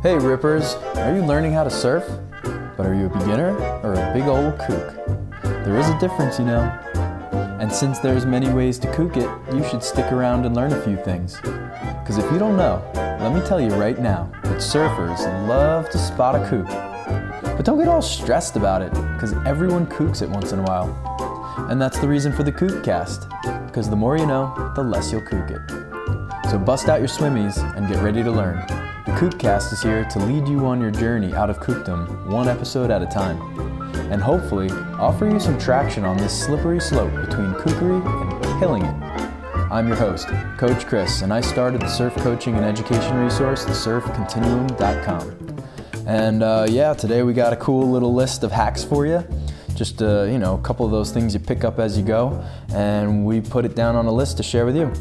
Hey Rippers, are you learning how to surf? But are you a beginner or a big old kook? There is a difference, you know. And since there's many ways to kook it, you should stick around and learn a few things. Because if you don't know, let me tell you right now that surfers love to spot a kook. But don't get all stressed about it, because everyone kooks it once in a while. And that's the reason for the Kookcast, because the more you know, the less you'll kook it. So bust out your swimmies and get ready to learn. The Kookcast is here to lead you on your journey out of kookdom, one episode at a time, and hopefully offer you some traction on this slippery slope between kookery and killing it. I'm your host, Coach Chris, and I started the surf coaching and education resource, thesurfcontinuum.com. And uh, yeah, today we got a cool little list of hacks for you. Just uh, you know, a couple of those things you pick up as you go, and we put it down on a list to share with you.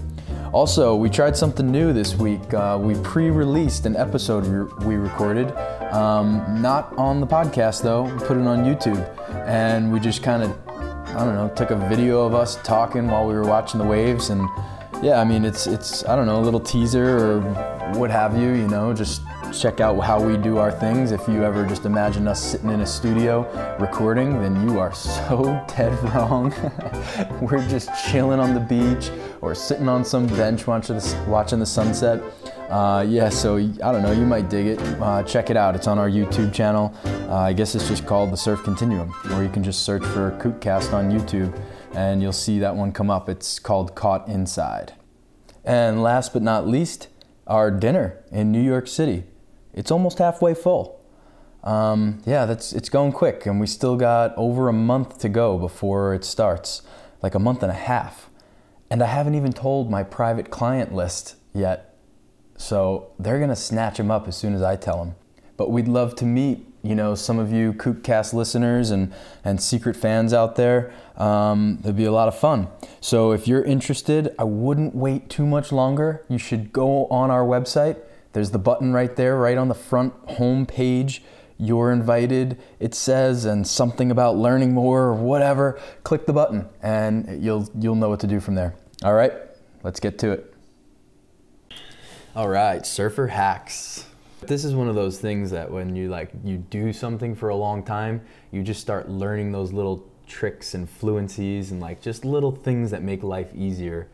Also, we tried something new this week. Uh, we pre released an episode we, we recorded, um, not on the podcast though, we put it on YouTube. And we just kind of, I don't know, took a video of us talking while we were watching the waves. And yeah, I mean, it's, it's I don't know, a little teaser or what have you, you know, just check out how we do our things. If you ever just imagine us sitting in a studio recording, then you are so dead wrong. We're just chilling on the beach or sitting on some bench watching the, sunset. Uh, yeah, so I don't know, you might dig it. Uh, check it out. It's on our YouTube channel. Uh, I guess it's just called The Surf Continuum, or you can just search for Kookcast on YouTube and you'll see that one come up. It's called Caught Inside. And last but not least, our dinner in New York City it's almost halfway full. Um, yeah, that's it's going quick, and we still got over a month to go before it starts, like a month and a half. And I haven't even told my private client list yet, so they're gonna snatch them up as soon as I tell them. But we'd love to meet, you know, some of you Kookcast listeners and and secret fans out there. Um, it'd be a lot of fun. So if you're interested, I wouldn't wait too much longer. You should go on our website there's the button right there, right on the front home page. You're invited, it says, and something about learning more or whatever. Click the button and you'll, you'll know what to do from there. All right, let's get to it. All right, surfer hacks. This is one of those things that when you like you do something for a long time, you just start learning those little tricks and fluencies and like just little things that make life easier.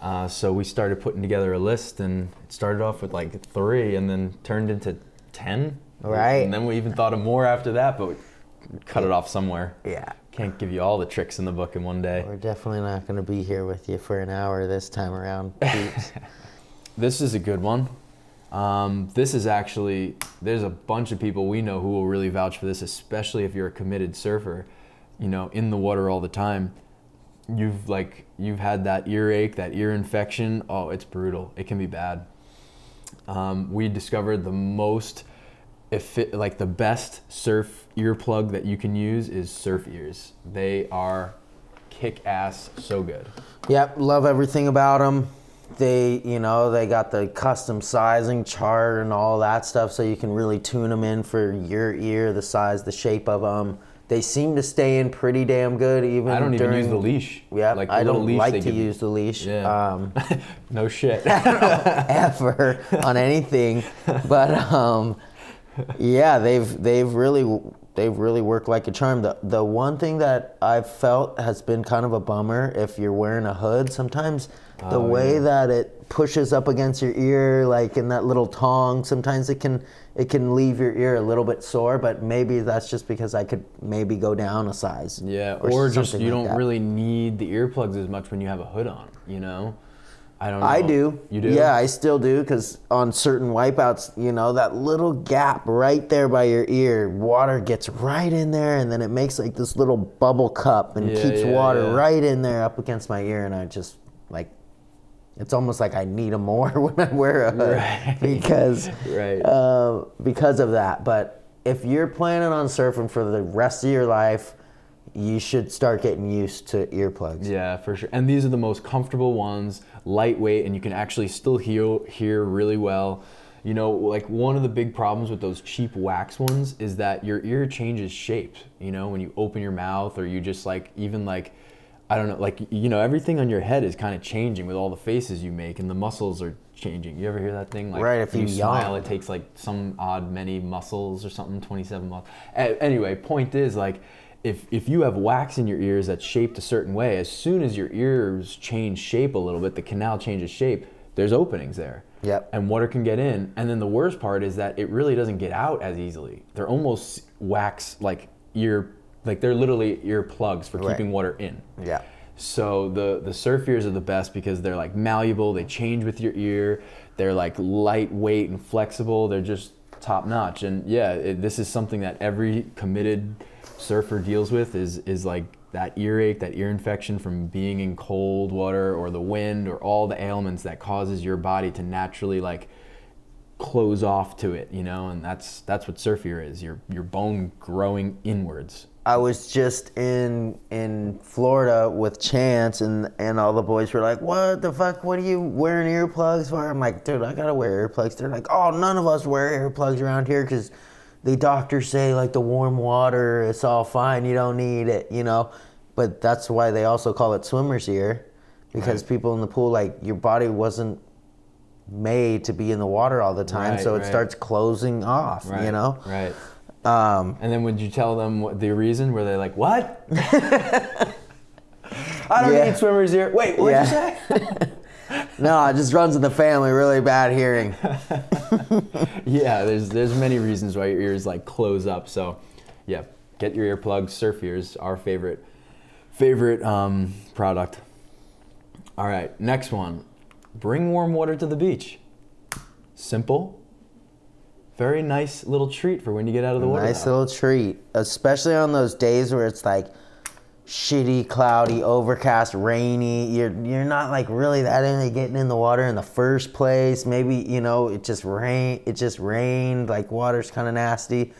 Uh, so we started putting together a list, and it started off with like three, and then turned into ten. Right. And then we even thought of more after that, but we cut it off somewhere. Yeah. Can't give you all the tricks in the book in one day. We're definitely not going to be here with you for an hour this time around. this is a good one. Um, this is actually there's a bunch of people we know who will really vouch for this, especially if you're a committed surfer, you know, in the water all the time you've like you've had that earache, that ear infection. Oh, it's brutal. It can be bad. Um, we discovered the most, if like the best surf earplug that you can use is Surf Ears. They are kick ass, so good. Yep, love everything about them. They, you know, they got the custom sizing chart and all that stuff, so you can really tune them in for your ear, the size, the shape of them. They seem to stay in pretty damn good even. I don't during, even use the leash. Yeah, like I don't like to use the leash. Yeah. Um, no shit. ever on anything, but um, yeah, they've they've really they've really worked like a charm. The the one thing that I've felt has been kind of a bummer if you're wearing a hood. Sometimes the oh, way yeah. that it pushes up against your ear, like in that little tong, sometimes it can it can leave your ear a little bit sore, but maybe that's just because I could maybe go down a size. Yeah, or, or just you like don't that. really need the earplugs as much when you have a hood on, you know? I don't know. I do. You do? Yeah, I still do because on certain wipeouts, you know, that little gap right there by your ear, water gets right in there and then it makes like this little bubble cup and yeah, keeps yeah, water yeah. right in there up against my ear and I just like it's almost like I need them more when I wear a hood right. because right. Uh, because of that. But if you're planning on surfing for the rest of your life, you should start getting used to earplugs. Yeah, for sure. And these are the most comfortable ones, lightweight, and you can actually still hear hear really well. You know, like one of the big problems with those cheap wax ones is that your ear changes shape. You know, when you open your mouth or you just like even like I don't know, like you know, everything on your head is kind of changing with all the faces you make, and the muscles are changing. You ever hear that thing? Like, Right, if when you smile, it takes like some odd many muscles or something, twenty-seven muscles. Anyway, point is like. If, if you have wax in your ears that's shaped a certain way, as soon as your ears change shape a little bit, the canal changes shape, there's openings there. Yep. And water can get in. And then the worst part is that it really doesn't get out as easily. They're almost wax like ear, like they're literally ear plugs for Right. keeping water in. Yeah. So the the surf ears are the best because they're like malleable. They change with your ear. They're like lightweight and flexible. They're just top notch. And yeah, it, this is something that every committed surfer deals with is is like that earache, that ear infection from being in cold water or the wind or all the ailments that causes your body to naturally like close off to it, you know. And that's that's what surf ear is. Your your bone growing inwards. I was just in in Florida with Chance, and and all the boys were like, "What the fuck? What are you wearing earplugs for?" I'm like, "Dude, I gotta wear earplugs." They're like, "Oh, none of us wear earplugs around here because the doctors say like the warm water, it's all fine. You don't need it, you know." But that's why they also call it swimmer's ear, because Right. people in the pool like your body wasn't made to be in the water all the time, Right, so it right. starts closing off, you know. Right. Um, And then would you tell them what the reason? Were they like, "What? I don't Yeah. need swimmer's ear." Wait, what did Yeah. you say? no, it just runs in the family. Really bad hearing. yeah, there's there's many reasons why your ears like close up. So, yeah, get your earplugs. Surf ears, our favorite favorite um, product. All right, next one. Bring warm water to the beach. Simple. Very nice little treat for when you get out of the water. Nice now. little treat, especially on those days where it's like shitty, cloudy, overcast, rainy. You're you're not like really that into getting in the water in the first place. Maybe you know it just rain. It just rained. Like water's kind of nasty.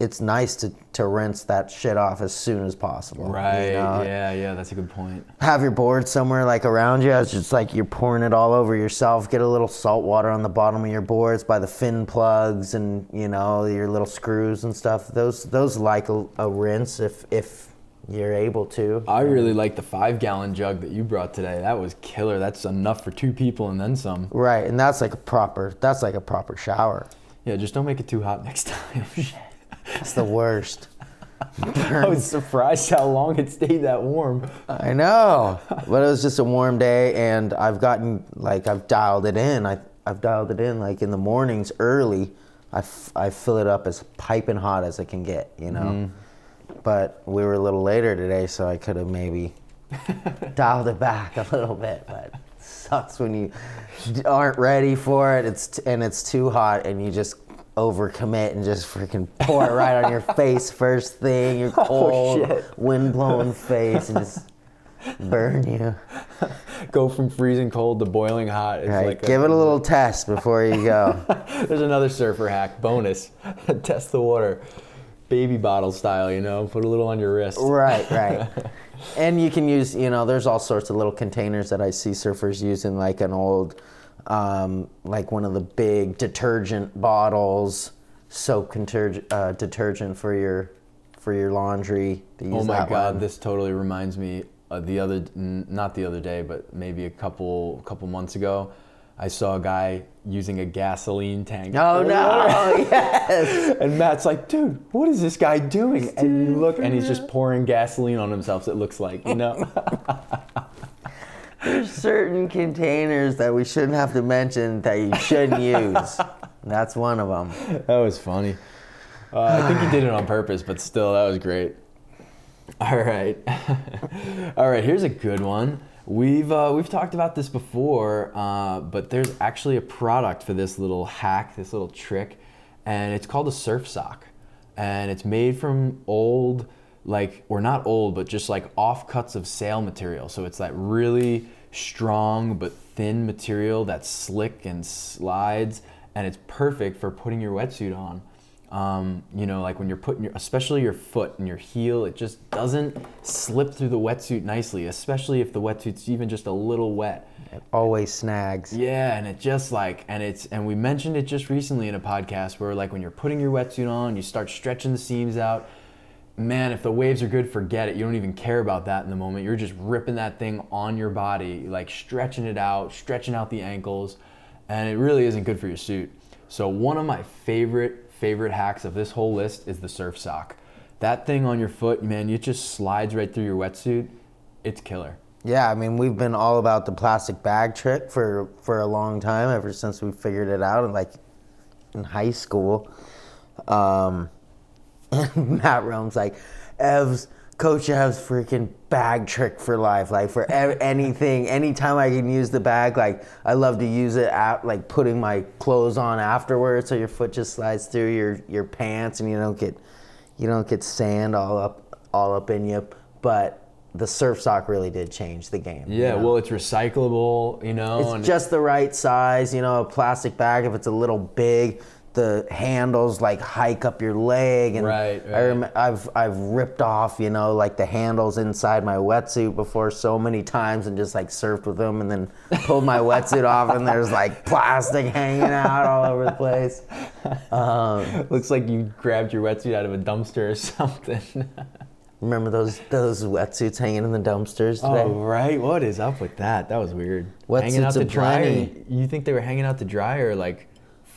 It's nice to to rinse that shit off as soon as possible. you Right. know? Yeah. Yeah. That's a good point. have your board somewhere like around you. It's just like you're pouring it all over yourself. Get a little salt water on the bottom of your boards by the fin plugs and you know your little screws and stuff. Those those like a, a rinse if if you're able to. I really like the five gallon jug that you brought today. That was killer. That's enough for two people and then some. Right, and that's like a proper that's like a proper shower. Yeah, just don't make it too hot next time. It's the worst. I was surprised how long it stayed that warm. I know, but it was just a warm day, and I've gotten like I've dialed it in. I I've dialed it in like in the mornings early. I, f- I fill it up as piping hot as it can get, you know. Mm-hmm. But we were a little later today, so I could have maybe dialed it back a little bit. But it sucks when you aren't ready for it. It's t- and it's too hot, and you just overcommit and just freaking pour it right on your face first thing. Your oh, cold, shit. wind blowing face, and just burn you. Go from freezing cold to boiling hot. It's Right, like give it a little test before you go. There's another surfer hack bonus. Test the water, baby bottle style. You know, put a little on your wrist. right, right. And you can use, you know, there's all sorts of little containers that I see surfers using, like an old, um, like one of the big detergent bottles, soap detergent, uh, detergent for your for your laundry. Oh my god, one. this totally reminds me of the other, n- not the other day, but maybe a couple couple months ago. I saw a guy using a gasoline tank. Oh no! yes. And Matt's like, dude, what is this guy doing? And you look, and he's just pouring gasoline on himself. It looks like, you know. There's certain containers that we shouldn't have to mention that you shouldn't use. That's one of them. that was funny. Uh, I think he did it on purpose, but still, that was great. All right, all right. Here's a good one. We've uh, we've talked about this before, uh, but there's actually a product for this little hack, this little trick, and it's called a surf sock, and it's made from old, like or not old, but just like offcuts of sail material. So it's that really strong but thin material that's slick and slides, and it's perfect for putting your wetsuit on. Um, you know, like when you're putting your, especially your foot and your heel, it just doesn't slip through the wetsuit nicely, especially if the wetsuit's even just a little wet. It always snags. Yeah, and it just like, and it's, and we mentioned it just recently in a podcast where like when you're putting your wetsuit on, you start stretching the seams out, man, if the waves are good, forget it. You don't even care about that in the moment. You're just ripping that thing on your body, like stretching it out, stretching out the ankles, and it really isn't good for your suit. So one of my favorite favorite hacks of this whole list is the surf sock. That thing on your foot, man, it just slides right through your wetsuit. It's killer. Yeah, I mean, we've been all about the plastic bag trick for for a long time, ever since we figured it out, like in high school. Um, and Matt Rome's like, Ev's, Coach Ev's freaking bag trick for life. Like for ev- anything, anytime I can use the bag, like I love to use it at like putting my clothes on afterwards, so your foot just slides through your your pants and you don't get you don't get sand all up all up in you. But the surf sock really did change the game. you Yeah, know? well, it's recyclable, you know. It's just the right size, you know, a plastic bag. If it's a little big, the handles like hike up your leg, and Right, I rem- I've I've ripped off, you know, like the handles inside my wetsuit before so many times, and just like surfed with them, and then pulled my wetsuit off, and there's like plastic hanging out all over the place. Um, looks like you grabbed your wetsuit out of a dumpster or something. remember those those wetsuits hanging in the dumpsters today? Oh right, what is up with that? That was weird. Wetsuits hanging out to dry. plenty. You think they were hanging out to dry or like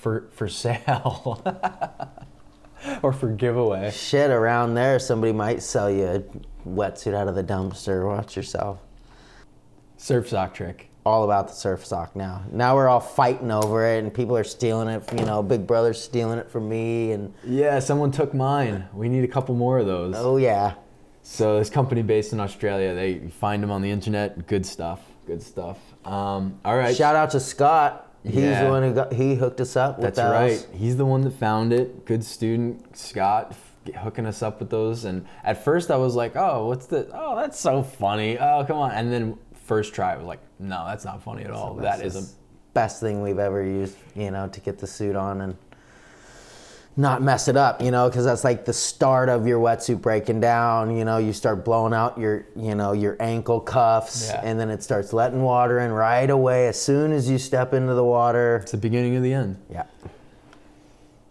for for sale or for giveaway? Shit, around there, somebody might sell you a wetsuit out of the dumpster. Watch yourself. Surf sock trick. all about the surf sock now. Now we're all fighting over it, and people are stealing it. You know, Big Brother's stealing it from me, and Yeah, someone took mine. We need a couple more of those. oh yeah, So this company based in Australia, they find them on the internet. Good stuff. Good stuff. Um, all right. shout out to Scott. He's Yeah. the one who got he hooked us up with That's right. He's the one that found it. Good student, Scott, f- hooking us up with those. And at first, I was like, "Oh, what's the? Oh, that's so funny. Oh, come on!" And then first try, I was like, "No, that's not funny at all. That is a best thing we've ever used. You know, to get the suit on and not mess it up. You know, because that's like the start of your wetsuit breaking down. You know, you start blowing out your you know your ankle cuffs, Yeah. and then it starts letting water in right away as soon as you step into the water. it's the beginning of the end." Yeah.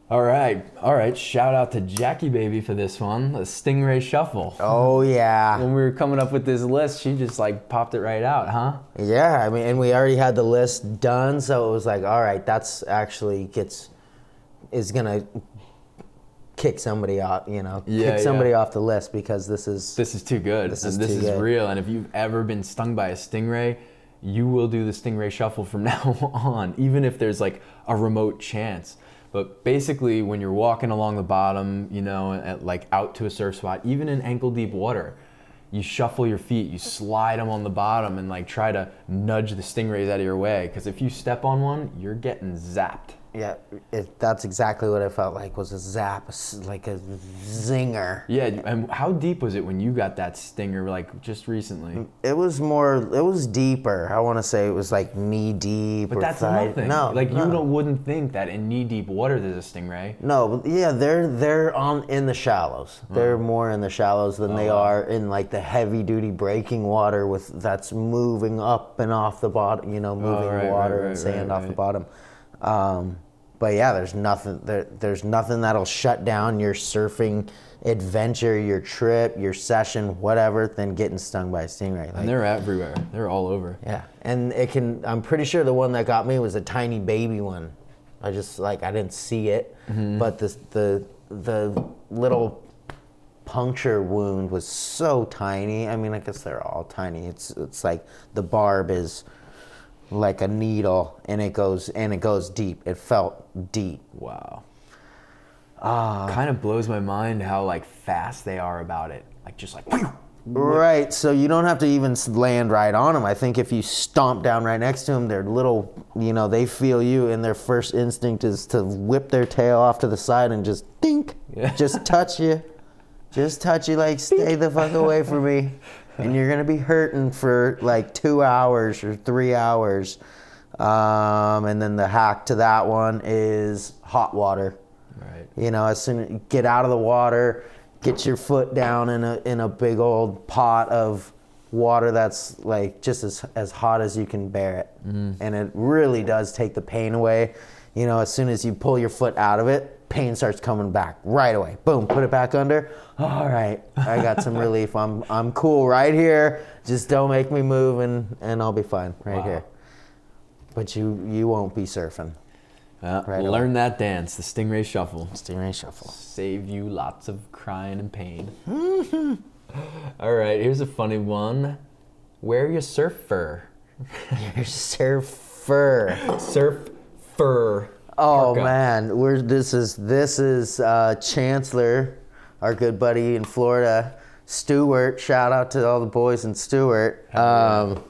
All right, all right. Shout out to Jackie Baby for this one, the Stingray Shuffle. Oh yeah. When we were coming up with this list, she just like popped it right out, huh? Yeah, I mean, and we already had the list done, so it was like, all right, that's actually gets is gonna kick somebody off, you know, Yeah, kick somebody yeah. off the list because this is This is too good. This and is this is good. real. And if you've ever been stung by a stingray, you will do the stingray shuffle from now on, even if there's like a remote chance. But basically, when you're walking along the bottom, you know, at, like out to a surf spot, even in ankle deep water, you shuffle your feet, you slide them on the bottom, and like try to nudge the stingrays out of your way. Because if you step on one, you're getting zapped. Yeah, it, that's exactly what I felt like was a zap, like a zinger. Yeah, and how deep was it when you got that stinger, like just recently? It was more, it was deeper. I want to say it was like knee deep. But or that's thigh- nothing. No, like no. you don't wouldn't think that in knee deep water there's a stingray. No, yeah, they're they're on in the shallows. They're more in the shallows than they are in like the heavy duty breaking water with that's moving up and off the bottom. You know, moving right, right, water right, and sand right, off the bottom. Um, but yeah, there's nothing there, there's nothing that'll shut down your surfing adventure, your trip, your session, whatever, than getting stung by a stingray. Like, And they're everywhere. They're all over. yeah, and it can. I'm pretty sure the one that got me was a tiny baby one. I just like I didn't see it, mm-hmm. but the the the little puncture wound was so tiny. I mean, I guess they're all tiny. It's it's like the barb is like a needle, and it goes and it goes deep. It felt deep. Wow. Ah. kind of blows my mind how like fast they are about it. Like just like. Right, so you don't have to even land right on them. I think if you stomp down right next to them, they're little, you know, they feel you, and their first instinct is to whip their tail off to the side and just dink, Yeah. just touch you, just touch you, like stay the fuck away from me, and you're gonna be hurting for like two hours or three hours. Um, and then the hack to that one is hot water. Right. You know, as soon as you get out of the water, get your foot down in a in a big old pot of water that's like just as as hot as you can bear it, and it really does take the pain away. you know, as soon as you pull your foot out of it, pain starts coming back right away. Boom, put it back under. All right, I got some relief. I'm I'm cool right here. Just don't make me move, and and I'll be fine right Wow. here. But you you won't be surfing. Uh, Right learn that dance, the Stingray Shuffle. Stingray shuffle. Save you lots of crying and pain. All right, here's a funny one. Wear your surf fur. You're surfer. Surf fur. Oh parka. man, we're this is this is uh, Chancellor, our good buddy in Florida, Stuart. Shout out to all the boys in Stuart. Um,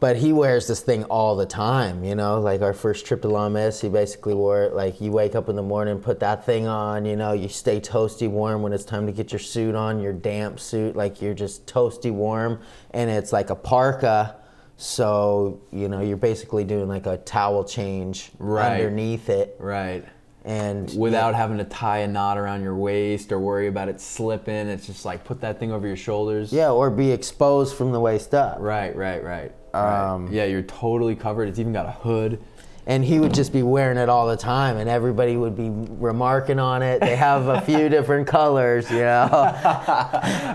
but he wears this thing all the time, you know. Like our first trip to La Miss, he basically wore it. Like you wake up in the morning, put that thing on, you know. You stay toasty warm when it's time to get your suit on, your damp suit. Like you're just toasty warm, and it's like a parka. So you know you're basically doing like a towel change Right. underneath it, Right. and Without having to tie a knot around your waist or worry about it slipping. It's just like put that thing over your shoulders. yeah, or be exposed from the waist up. Right, right, right. right. Um, yeah, you're totally covered. It's even got a hood. And he would just be wearing it all the time and everybody would be remarking on it. They have a few different colors you know.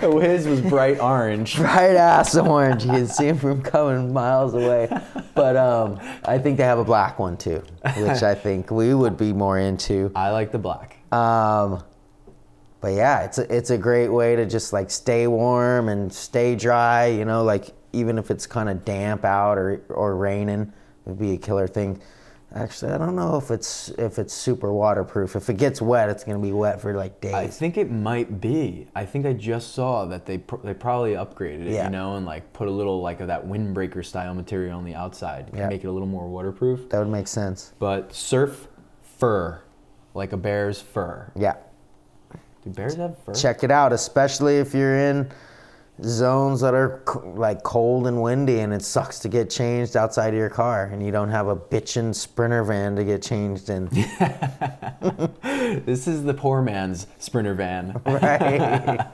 His was bright orange. bright ass orange. You can see him from coming miles away. But um, i think they have a black one too which i think we would be more into. I like the black. um, but yeah it's a, it's a great way to just like stay warm and stay dry you know like even if it's kind of damp out or, or raining it'd be a killer thing actually i don't know if it's if it's super waterproof if it gets wet it's going to be wet for like days I think it might be. I think I just saw that they pr- they probably upgraded it, Yeah. you know, and like put a little like of that windbreaker style material on the outside to Yeah. make it a little more waterproof. that would make sense But surf fur, like a bear's fur. yeah Do bears have fur? check it out especially if you're in zones that are like cold and windy and it sucks to get changed outside of your car and you don't have a bitchin' sprinter van to get changed in This is the poor man's sprinter van. right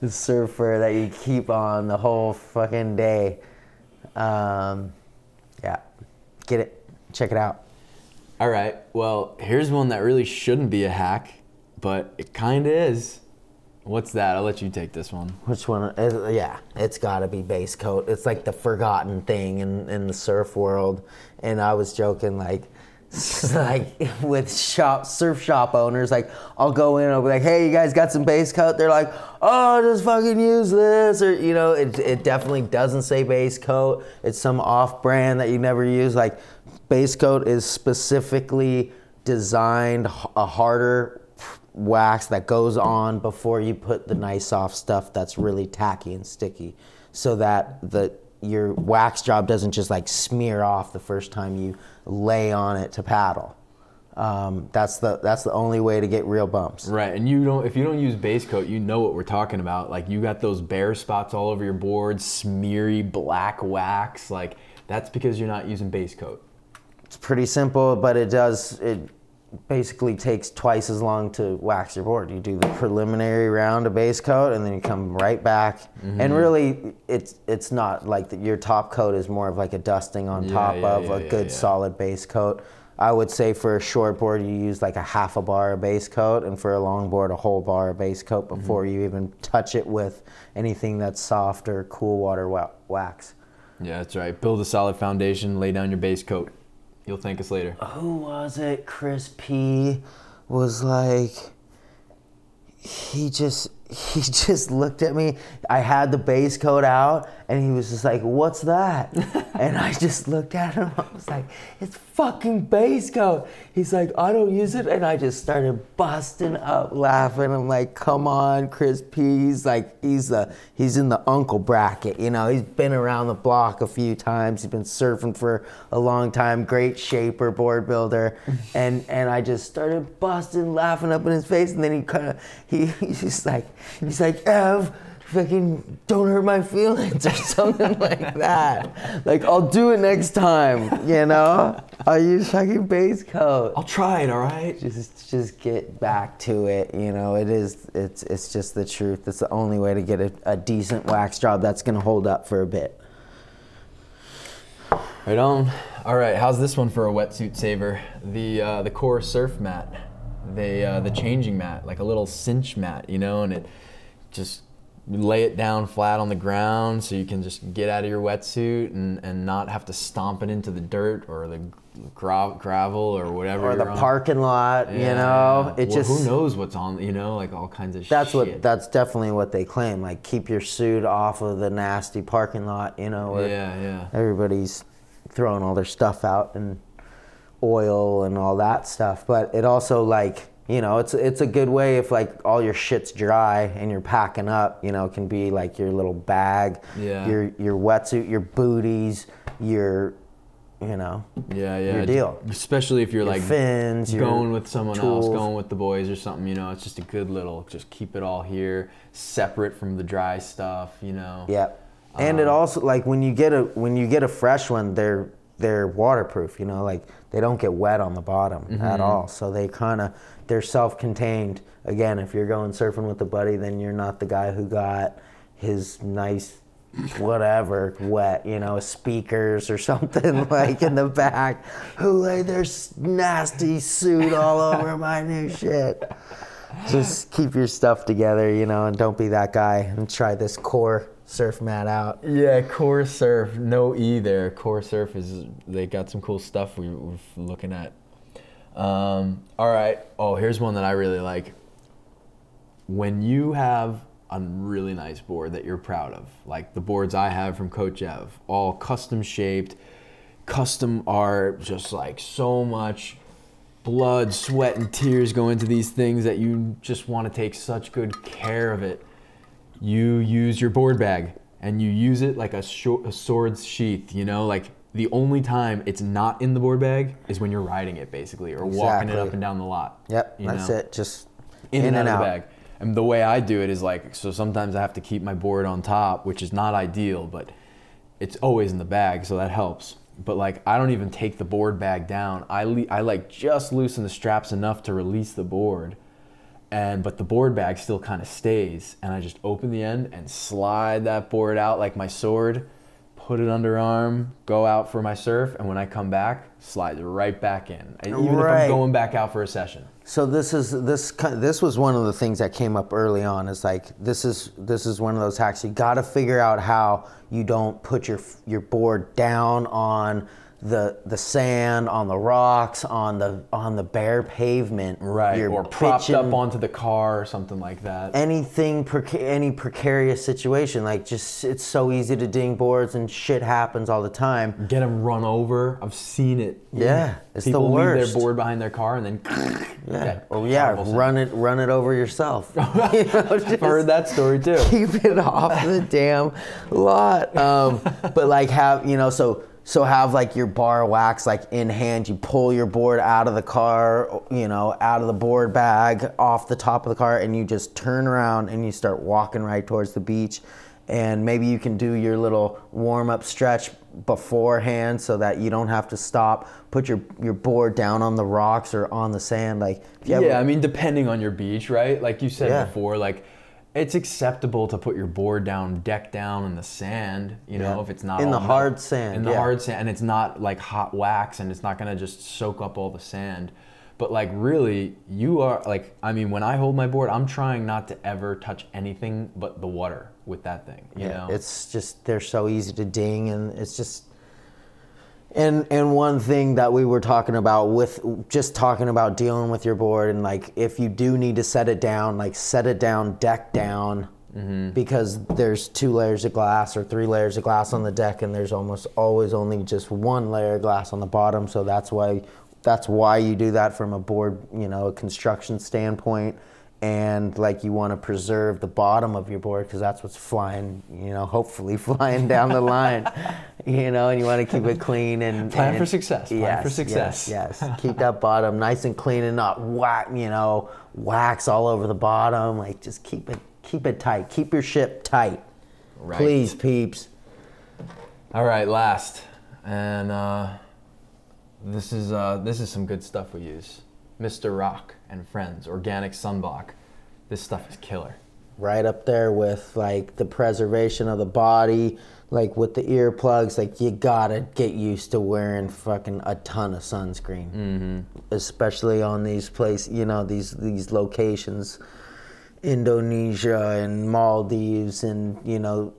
the surf fur that you keep on the whole fucking day um, yeah get it check it out All right. Well, here's one that really shouldn't be a hack, but it kind of is. What's that? I'll let you take this one. Which one? uh, yeah, it's got to be base coat. It's like the forgotten thing in, in the surf world. And I was joking, like, like with shop surf shop owners, like I'll go in, and I'll be like, "Hey, you guys got some base coat?" They're like, "Oh, just fucking use this," or you know, it it definitely doesn't say base coat. It's some off brand that you never use. Like, base coat is specifically designed a harder wax that goes on before you put the nice soft stuff that's really tacky and sticky so that the your wax job doesn't just like smear off the first time you lay on it to paddle um, that's the that's the only way to get real bumps Right, and you don't if you don't use base coat, you know what we're talking about. Like you got those bare spots all over your board, smeary black wax. Like that's because you're not using base coat. it's pretty simple but it does it basically takes twice as long to wax your board. You do the preliminary round of base coat and then you come right back. And mm-hmm. really it's it's not like that your top coat is more of like a dusting on Yeah, top yeah, of yeah, a good solid base coat. I would say for a short board you use like a half a bar of base coat and for a long board a whole bar of base coat mm-hmm. before you even touch it with anything that's soft or cool water wax. Yeah, that's right. Build a solid foundation, lay down your base coat. You'll thank us later. who was it? Chris P was like he just he just looked at me. I had the base coat out and he was just like, "What's that?" and I just looked at him. I was like, "It's fucking base coat." He's like, "I don't use it." And I just started busting up laughing. I'm like, "Come on, Chris P." He's like he's the he's in the uncle bracket, you know. He's been around the block a few times. He's been surfing for a long time. Great shaper, board builder. and and I just started busting laughing up in his face and then he kind of he, he's just like he's like, "Ev, fucking don't hurt my feelings or something like that. Like I'll do it next time, you know? I'll use fucking base coat. I'll try it, all right? Just just get back to it, you know. It is it's it's just the truth. It's the only way to get a, a decent wax job that's gonna hold up for a bit. Right on. All right, how's this one for a wetsuit saver? The uh, the COR Surf mat, they uh, the changing mat, like a little cinch mat, you know, and it just lay it down flat on the ground so you can just get out of your wetsuit and, and not have to stomp it into the dirt or the gra- gravel or whatever. Or the on. parking lot, you know, it Well, just who knows what's on, you know, like all kinds of shit. that's shit. what that's definitely what they claim. Like keep your suit off of the nasty parking lot, you know, where Yeah, yeah. everybody's throwing all their stuff out and oil and all that stuff. But it also like you know it's it's a good way if like all your shit's dry and you're packing up. You know, it can be like your little bag, Yeah. your your wetsuit, your booties, your you know Yeah, yeah. your deal. Especially if you're Your like fins, going with someone else, going with the boys or something, you know, it's just a good little just keep it all here, separate from the dry stuff, you know. Yeah, and it Um, also like when you get a when you get a fresh one, they're they're waterproof. You know, like they don't get wet on the bottom Mm-hmm. at all. So they kind of they're self-contained. Again, if you're going surfing with a buddy, then you're not the guy who got his nice whatever wet, you know, speakers or something like in the back. Who laid their nasty suit all over my new shit? Just keep your stuff together, you know, and don't be that guy and try this COR Surf mat out. Yeah, COR Surf, no E there. COR Surf is they got some cool stuff we, we're looking at. Um, all right. Oh, here's one that I really like. When you have a really nice board that you're proud of, like the boards I have from Coach Ev, all custom shaped, custom art, just like so much blood, sweat, and tears go into these things that you just want to take such good care of it you use your board bag and you use it like a, short, a sword's sheath you know like the only time it's not in the board bag is when you're riding it basically or walking it up and down the lot. Yep, that's know? it. Just in, and out, of the bag. And the way i do it is like so sometimes i have to keep my board on top which is not ideal but it's always in the bag so that helps. But like i don't even take the board bag down. I, le- I like just loosen the straps enough to release the board and but the board bag still kind of stays and i just open the end and slide that board out like my sword put it under arm go out for my surf and when i come back slide right back in even if i'm going back out for a session So this is this this was one of the things that came up early on. Is like this is this is one of those hacks. You got to figure out how you don't put your your board down on the the sand, on the rocks, on the on the bare pavement. right or propped up onto the car or something like that anything preca- any precarious situation. Like just it's so easy to ding boards and shit happens all the time. get them run over i've seen it Yeah, it's the people leave their board behind their car and then Yeah. Oh yeah, horrible sound. run it run it over yourself. You know, i've heard that story too keep it off the damn lot. Um, but like have you know so so have like your bar wax like in hand. You pull your board out of the car, you know, out of the board bag off the top of the car, and you just turn around and you start walking right towards the beach. And maybe you can do your little warm up stretch beforehand so that you don't have to stop. Put your your board down on the rocks or on the sand. Like if you have yeah, a- I mean, depending on your beach, right? Like you said Yeah. before, like it's acceptable to put your board down, deck down in the sand. You know, Yeah. if it's not In the melt- hard sand, in the yeah. hard sand, and it's not like hot wax, and it's not gonna just soak up all the sand. But like really, you are like I mean, when I hold my board, I'm trying not to ever touch anything but the water with that thing. You yeah, know, it's just they're so easy to ding, and it's just. And and one thing that we were talking about with just talking about dealing with your board and like if you do need to set it down, like set it down, deck down, mm-hmm. because there's two layers of glass or three layers of glass on the deck, and there's almost always only just one layer of glass on the bottom. So that's why that's why you do that from a board, you know, a construction standpoint and like you want to preserve the bottom of your board because that's what's flying, you know, hopefully flying down the line, you know, and you want to keep it clean and Plan and- for success, plan for success. Yes, yes. keep that bottom nice and clean and not whack, you know, wax all over the bottom. Like just keep it, keep it tight. Keep your ship tight, Right. please, peeps. All right, last, and uh, this is uh, this is some good stuff we use. Mr. Rock and Friends Organic Sunblock. This stuff is killer. right up there with like the preservation of the body, like with the earplugs. Like you gotta get used to wearing fucking a ton of sunscreen, mm-hmm. especially on these places. You know these these locations, Indonesia and Maldives, and you know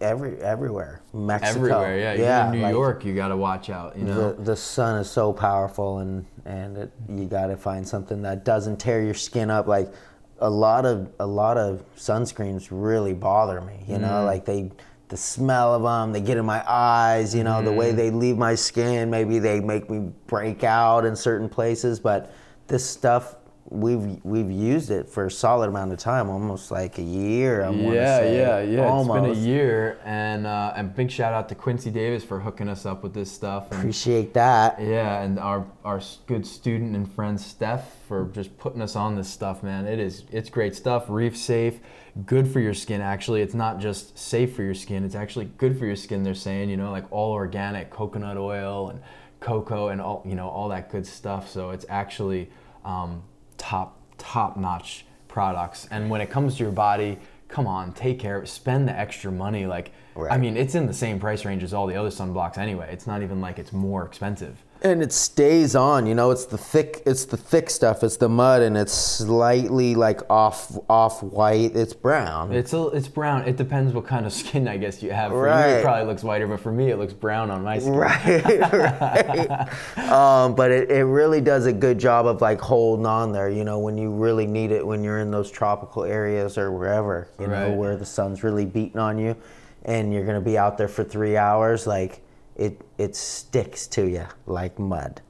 every everywhere. Mexico, Everywhere, yeah. Even New like, York, you got to watch out. You know. the, the sun is so powerful and and it, you got to find something that doesn't tear your skin up. Like a lot of a lot of sunscreens really bother me you know? Mm. Like they the smell of them they get in my eyes you know? The way mm. they leave my skin maybe they make me break out in certain places but this stuff we've we've used it for a solid amount of time almost like a year I yeah, say. yeah, yeah. almost. It's been a year, and uh, and big shout out to Quincy Davis for hooking us up with this stuff. And, appreciate that yeah, and our our good student and friend Steph for just putting us on this stuff, man. It is it's great stuff. Reef safe, good for your skin. Actually, it's not just safe for your skin; it's actually good for your skin. They're saying, you know, like all organic coconut oil and cocoa and all you know all that good stuff. So it's actually um, top top notch products. And when it comes to your body, come on, take care of it. Spend the extra money. Like I mean, it's in the same price range as all the other sunblocks anyway. It's not even like it's more expensive. And it stays on you know it's the thick it's the thick stuff it's the mud and it's slightly like off off white it's brown It's a, it's brown. It depends what kind of skin I guess you have. For you, Right. it probably looks whiter, but for me, it looks brown on my skin. right right um, but it, it really does a good job of like holding on there you know when you really need it when you're in those tropical areas or wherever you know where the sun's really beating on you and you're gonna be out there for three hours like it it sticks to you like mud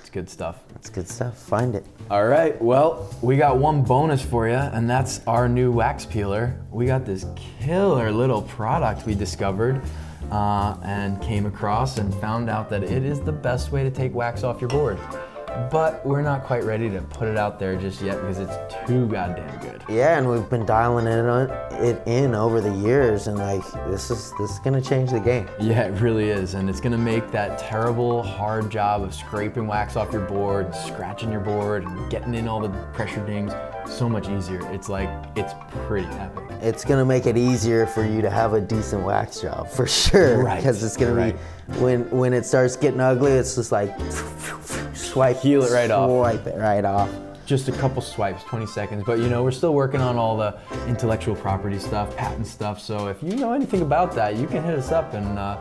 It's good stuff. it's good stuff find it All right. Well, we got one bonus for you, and that's our new wax peeler. We got this killer little product we discovered uh, and came across and found out that it is the best way to take wax off your board. But we're not quite ready to put it out there just yet because it's too goddamn good. Yeah, and we've been dialing it, on, it in over the years, and like this is this is gonna change the game. Yeah, it really is. And it's gonna make that terrible, hard job of scraping wax off your board, scratching your board, and getting in all the pressure dings so much easier. It's like, it's pretty epic. It's gonna make it easier for you to have a decent wax job for sure. Right, Because it's gonna right. be when when it starts getting ugly, it's just like swipe, Peel it right off. swipe it right off. Just a couple swipes, 20 seconds. But you know, we're still working on all the intellectual property stuff, patent stuff. So if you know anything about that, you can hit us up and, uh,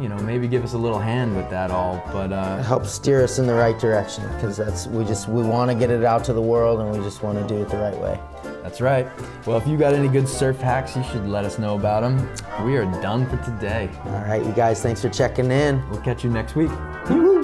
you know, maybe give us a little hand with that all. But uh, Help steer us in the right direction because that's we just we want to get it out to the world and we just want to do it the right way. that's right. Well, if you got any good surf hacks, you should let us know about them. We are done for today. All right, you guys, thanks for checking in. We'll catch you next week. Woo!